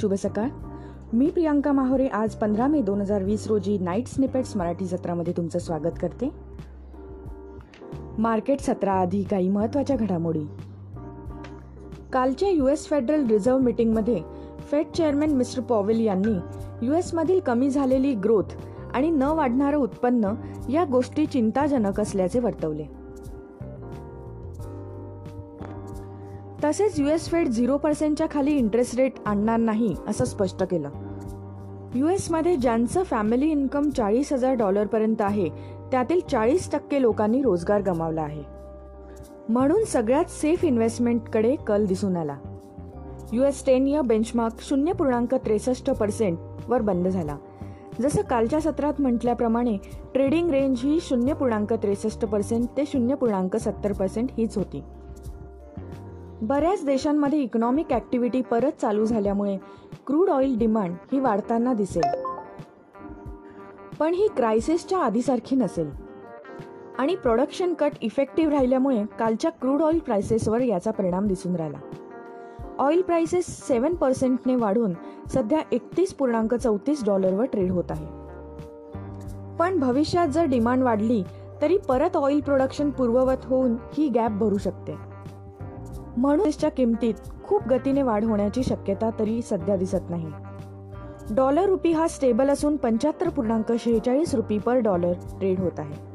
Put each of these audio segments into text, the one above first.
शुभ सकाळ. मी प्रियांका माहोरे आज पंधरा मे दोन हजार वीस रोजी नाईट स्निपेट्स मराठी सत्रामध्ये तुमचं स्वागत करते. मार्केट सत्राआधी काही महत्त्वाच्या घडामोडी. कालच्या यू एस फेडरल रिझर्व्ह मीटिंगमध्ये फेड चेअरमॅन मिस्टर पॉवेल यांनी यू एसमधील कमी झालेली ग्रोथ आणि न वाढणारं उत्पन्न या गोष्टी चिंताजनक असल्याचे वर्तवले. तसेच युएस फेड झिरो पर्सेंटच्या खाली इंटरेस्ट रेट आणणार नाही असं स्पष्ट केलं. मध्ये ज्यांचं फॅमिली इन्कम चाळीस हजार डॉलरपर्यंत आहे त्यातील चाळीस टक्के लोकांनी रोजगार गमावला आहे. म्हणून सगळ्यात सेफ इन्व्हेस्टमेंटकडे कल दिसून आला. युएस टेन इयर बेंचमार्क शून्य पूर्णांक त्रेसष्ट पर्सेंट वर बंद झाला. जसं कालच्या सत्रात म्हटल्याप्रमाणे ट्रेडिंग रेंज ही शून्य पूर्णांक त्रेसष्ट पर्सेंट ते शून्य पूर्णांक सत्तर पर्सेंट हीच होती. बऱ्याच देशांमध्ये इकॉनॉमिक ऍक्टिव्हिटी परत चालू झाल्यामुळे क्रूड ऑइल डिमांड ही वाढताना दिसेल. पण ही क्रायसिसच्या आधीसारखी नसेल. आणि प्रोडक्शन कट इफेक्टिव्ह राहिल्यामुळे कालच्या क्रूड ऑइल प्राइसेसवर याचा परिणाम दिसून राहिला. ऑइल प्राइसेस सेवन पर्सेंटने वाढून सध्या एकतीस पूर्णांक चौतीस डॉलरवर ट्रेड होत आहे. पण भविष्यात जर डिमांड वाढली तरी परत ऑइल प्रोडक्शन पूर्ववत होऊन ही गॅप भरू शकते. म्हणून किमतीत खूप गतीने वाढ होण्याची शक्यता तरी सध्या दिसत नाही. डॉलर रुपी हा स्टेबल असून पंच्याहत्तर पूर्णांक शेहेचाळीस रुपी पर डॉलर ट्रेड होत आहे.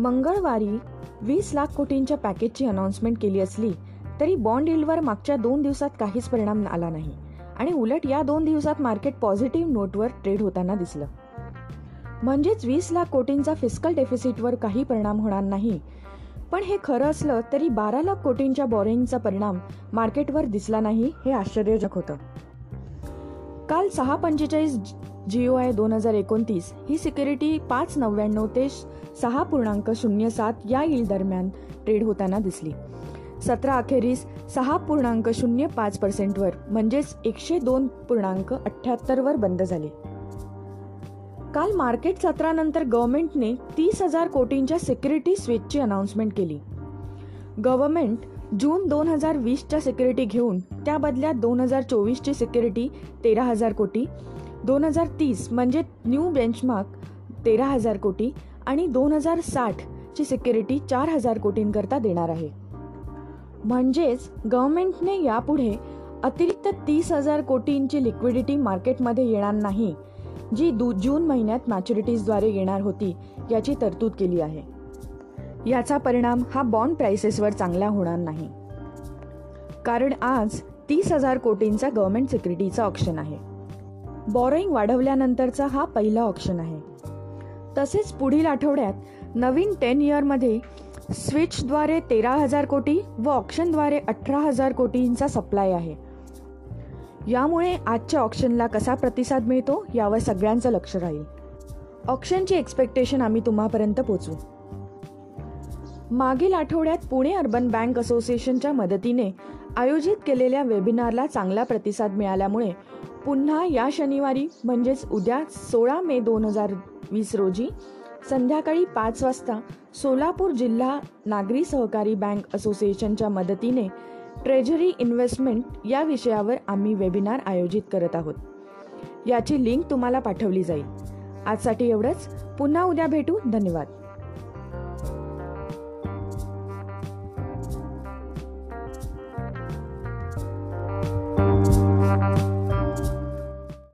मंगळवारी वीस लाख कोटींच्या पॅकेजची अनाउन्समेंट केली असली तरी बॉन्ड इल्डवर मागच्या दोन दिवसात काहीच परिणाम आला नाही आणि उलट या दोन दिवसात मार्केट पॉझिटिव्ह नोटवर ट्रेड होताना दिसलं. म्हणजेच वीस लाख कोटींचा फिस्कल डेफिसिटवर काही परिणाम होणार नाही पण हे खरं असलं तरी बारा लाख कोटींच्या बॉरिंगचा परिणाम मार्केटवर दिसला नाही हे आश्चर्यजनक होतं. काल सहा पंचेचाळीस जिओ आय दोन हजार एकोणतीस ही सिक्युरिटी पाच नव्याण्णव ते सहा पूर्णांक शून्य सात या इल दरम्यान ट्रेड होताना दिसली. सतरा अखेरीस सहा पूर्णांक शून्य पाच पर्सेंटवर म्हणजेच एकशे दोन पूर्णांक अठ्ठ्याहत्तरवर बंद झाले. काल मार्केट सत्रानंतर गव्हर्नमेंटने तीस हजार कोटींच्या सिक्युरिटी स्विचची अनाउन्समेंट केली. गव्हर्नमेंट जून दोन हजार वीसच्या सिक्युरिटी घेऊन त्या बदल्यात दोन हजार चोवीसची सिक्युरिटी तेरा हजार कोटी दोन हजार तीस म्हणजे न्यू बेंचमार्क तेरा हजार कोटी आणि दोन हजार साठची सिक्युरिटी चार हजार कोटींकरता देणार आहे. म्हणजेच गव्हर्नमेंटने यापुढे अतिरिक्त तीस हजार कोटींची लिक्विडिटी मार्केटमध्ये येणार नाही जी दू जून महिन्यात मॅच्युरिटीजद्वारे येणार होती याची तरतूद केली आहे. याचा परिणाम हा बॉन्ड प्राइसेसवर चांगला होणार नाही. कारण आज तीस हजार कोटींचा गव्हर्नमेंट सिक्युरिटीचा ऑप्शन आहे. बॉरोईंग वाढवल्यानंतरचा हा पहिला ऑप्शन आहे. तसेच पुढील आठवड्यात नवीन टेन इयरमध्ये स्विचद्वारे तेरा हजार कोटी व ऑप्शनद्वारे अठरा हजार कोटींचा सप्लाय आहे. यामुळे आजच्या ऑप्शनला कसा प्रतिसाद मिळतो यावर सगळ्यांचं लक्ष राहील. ऑप्शनची एक्सपेक्टेशन आम्ही तुम्हापर्यंत पोचवू. मागील आठवड्यात पुणे अर्बन बँक असोसिएशनच्या मदतीने आयोजित केलेल्या वेबिनारला चांगला प्रतिसाद मिळाल्यामुळे पुन्हा या शनिवारी म्हणजेच उद्या सोळा मे दोन हजार वीस रोजी संध्याकाळी पाच वाजता सोलापूर जिल्हा नागरी सहकारी बँक असोसिएशनच्या मदतीने ट्रेझरी इन्व्हेस्टमेंट या विषयावर आम्ही वेबिनार आयोजित करत आहोत. याची लिंक तुम्हाला पाठवली जाईल. आजसाठी एवढंच. पुन्हा उद्या भेटू. धन्यवाद.